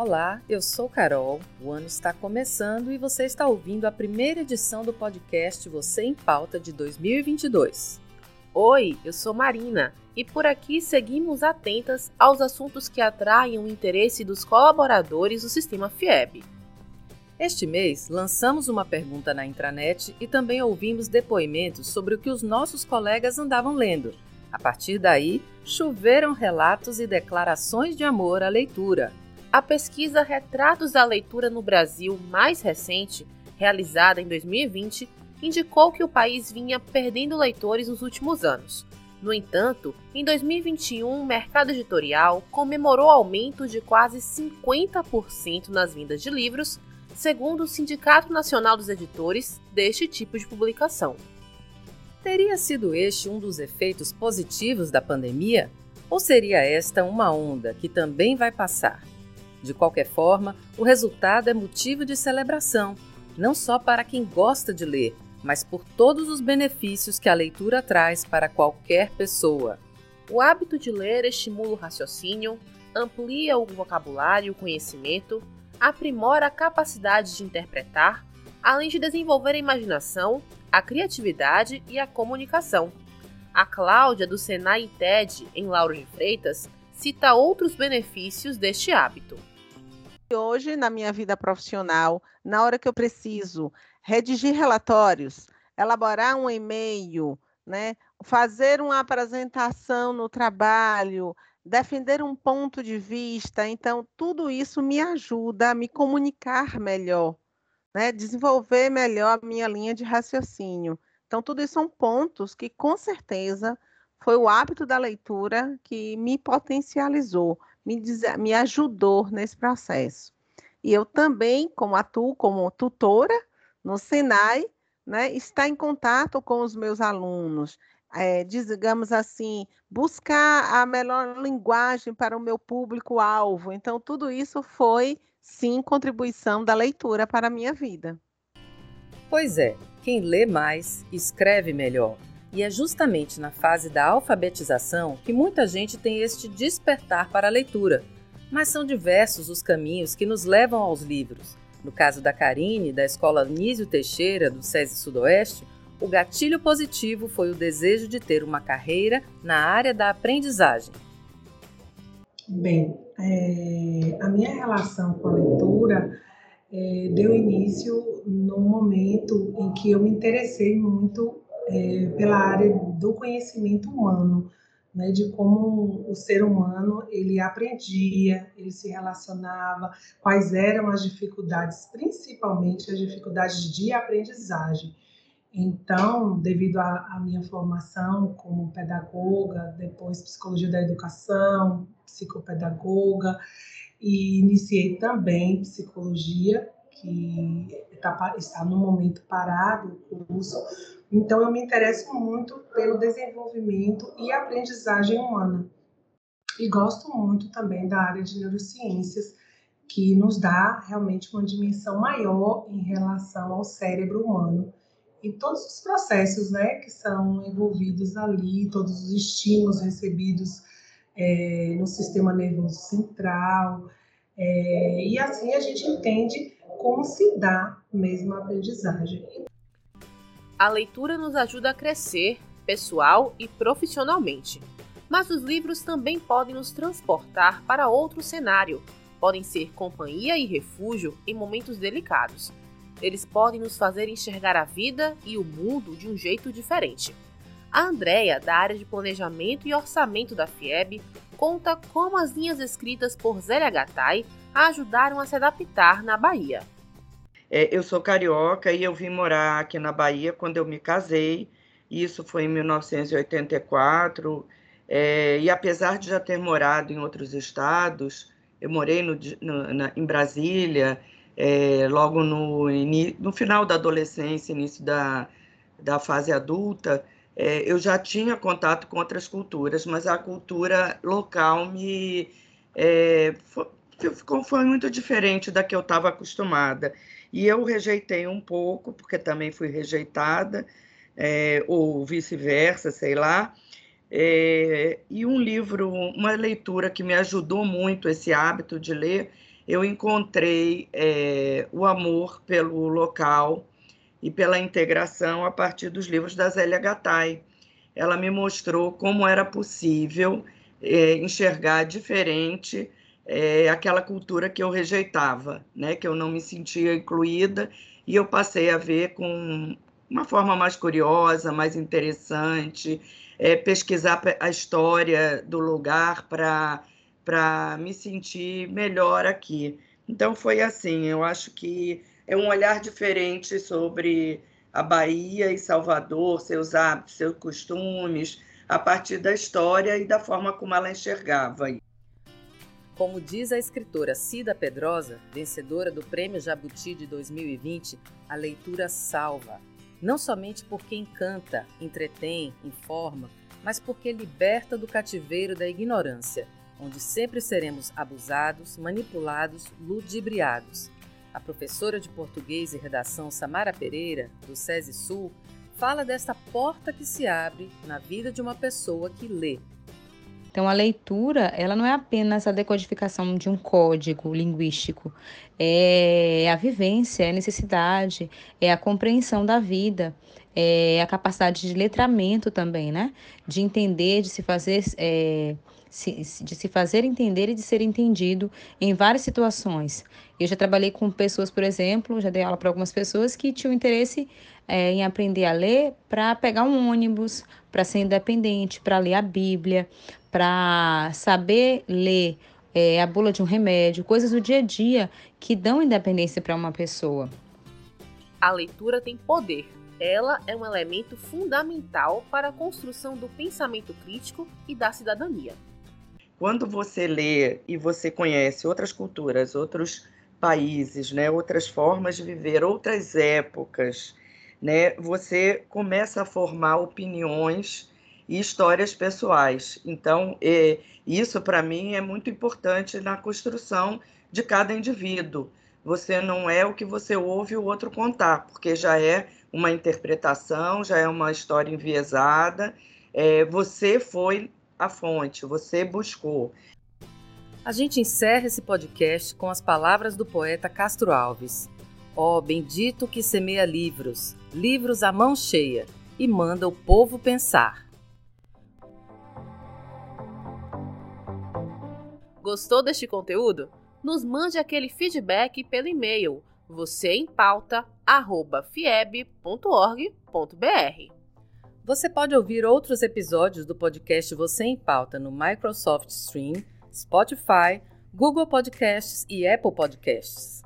Olá, eu sou Carol. O ano está começando e você está ouvindo a primeira edição do podcast Você em Pauta de 2022. Oi, eu sou Marina e por aqui seguimos atentas aos assuntos que atraem o interesse dos colaboradores do sistema FIEB. Este mês, lançamos uma pergunta na intranet e também ouvimos depoimentos sobre o que os nossos colegas andavam lendo. A partir daí, choveram relatos e declarações de amor à leitura. A pesquisa Retratos da Leitura no Brasil, mais recente, realizada em 2020, indicou que o país vinha perdendo leitores nos últimos anos. No entanto, em 2021, o mercado editorial comemorou aumento de quase 50% nas vendas de livros, segundo o Sindicato Nacional dos Editores deste tipo de publicação. Teria sido este um dos efeitos positivos da pandemia? Ou seria esta uma onda que também vai passar? De qualquer forma, o resultado é motivo de celebração, não só para quem gosta de ler, mas por todos os benefícios que a leitura traz para qualquer pessoa. O hábito de ler estimula o raciocínio, amplia o vocabulário e o conhecimento, aprimora a capacidade de interpretar, além de desenvolver a imaginação, a criatividade e a comunicação. A Cláudia, do Senai TED, em Lauro de Freitas, cita outros benefícios deste hábito. Hoje, na minha vida profissional, na hora que eu preciso redigir relatórios, elaborar um e-mail, né, fazer uma apresentação no trabalho, defender um ponto de vista, então tudo isso me ajuda a me comunicar melhor, né, desenvolver melhor a minha linha de raciocínio. Então, tudo isso são pontos que, com certeza, foi o hábito da leitura que me potencializou, me, me ajudou nesse processo. E eu também, como atuo como tutora no Senai, né, está em contato com os meus alunos, é, digamos assim, buscar a melhor linguagem para o meu público-alvo. Então, tudo isso foi, sim, contribuição da leitura para a minha vida. Pois é, quem lê mais, escreve melhor. E é justamente na fase da alfabetização que muita gente tem este despertar para a leitura. Mas são diversos os caminhos que nos levam aos livros. No caso da Karine, da escola Nísio Teixeira, do SESI Sudoeste, o gatilho positivo foi o desejo de ter uma carreira na área da aprendizagem. Bem, é, a minha relação com a leitura é, deu início no momento em que eu me interessei muito é, pela área do conhecimento humano, né, de como o ser humano ele aprendia, ele se relacionava, quais eram as dificuldades, principalmente as dificuldades de aprendizagem. Então, devido à minha formação como pedagoga, depois psicologia da educação, psicopedagoga, e iniciei também psicologia, que está, está no momento parado o curso, então, eu me interesso muito pelo desenvolvimento e aprendizagem humana. E gosto muito também da área de neurociências, que nos dá realmente uma dimensão maior em relação ao cérebro humano e todos os processos né, que são envolvidos ali, todos os estímulos recebidos é, no sistema nervoso central. É, e assim a gente entende como se dá mesmo a aprendizagem. A leitura nos ajuda a crescer, pessoal e profissionalmente. Mas os livros também podem nos transportar para outro cenário. Podem ser companhia e refúgio em momentos delicados. Eles podem nos fazer enxergar a vida e o mundo de um jeito diferente. A Andrea, da área de planejamento e orçamento da FIEB, conta como as linhas escritas por Zélia Gattai ajudaram a se adaptar na Bahia. É, eu sou carioca e eu vim morar aqui na Bahia quando eu me casei. Isso foi em 1984. É, e apesar de já ter morado em outros estados, eu morei no, no, na, em Brasília, é, logo no, no final da adolescência, início da, da fase adulta, é, eu já tinha contato com outras culturas, mas a cultura local me é, foi muito diferente da que eu estava acostumada. E eu rejeitei um pouco, porque também fui rejeitada, é, ou vice-versa, sei lá. É, e um livro, uma leitura que me ajudou muito esse hábito de ler, eu encontrei é, o amor pelo local e pela integração a partir dos livros da Zélia Gattai. Ela me mostrou como era possível enxergar diferente é, aquela cultura que eu rejeitava, né, que eu não me sentia incluída, e eu passei a ver com uma forma mais curiosa, mais interessante, é, pesquisar a história do lugar para me sentir melhor aqui. Então foi assim, eu acho que é um olhar diferente sobre a Bahia e Salvador, seus hábitos, seus costumes, a partir da história e da forma como ela enxergava. Como diz a escritora Cida Pedrosa, vencedora do Prêmio Jabuti de 2020, a leitura salva, não somente porque encanta, entretém, informa, mas porque liberta do cativeiro da ignorância, onde sempre seremos abusados, manipulados, ludibriados. A professora de português e redação Samara Pereira, do SESI Sul, fala desta porta que se abre na vida de uma pessoa que lê, então, a leitura, ela não é apenas a decodificação de um código linguístico, é a vivência, é a necessidade, é a compreensão da vida, é a capacidade de letramento também, né? De entender, de se fazer, é, de se fazer entender e de ser entendido em várias situações. Eu já trabalhei com pessoas, por exemplo, já dei aula para algumas pessoas que tinham interesse é, em aprender a ler para pegar um ônibus, para ser independente, para ler a Bíblia, para saber ler é, a bula de um remédio, coisas do dia a dia que dão independência para uma pessoa. A leitura tem poder. Ela é um elemento fundamental para a construção do pensamento crítico e da cidadania. Quando você lê e você conhece outras culturas, outros países, né, outras formas de viver, outras épocas, né, você começa a formar opiniões e histórias pessoais. Então, é, isso para mim é muito importante na construção de cada indivíduo. Você não é o que você ouve o outro contar, porque já é uma interpretação, já é uma história enviesada. É, você foi a fonte, você buscou. A gente encerra esse podcast com as palavras do poeta Castro Alves. Ó oh, bendito que semeia livros, livros à mão cheia, e manda o povo pensar. Gostou deste conteúdo? Nos mande aquele feedback pelo e-mail vocêempauta@fieb.org.br. Você pode ouvir outros episódios do podcast Você em Pauta no Microsoft Stream, Spotify, Google Podcasts e Apple Podcasts.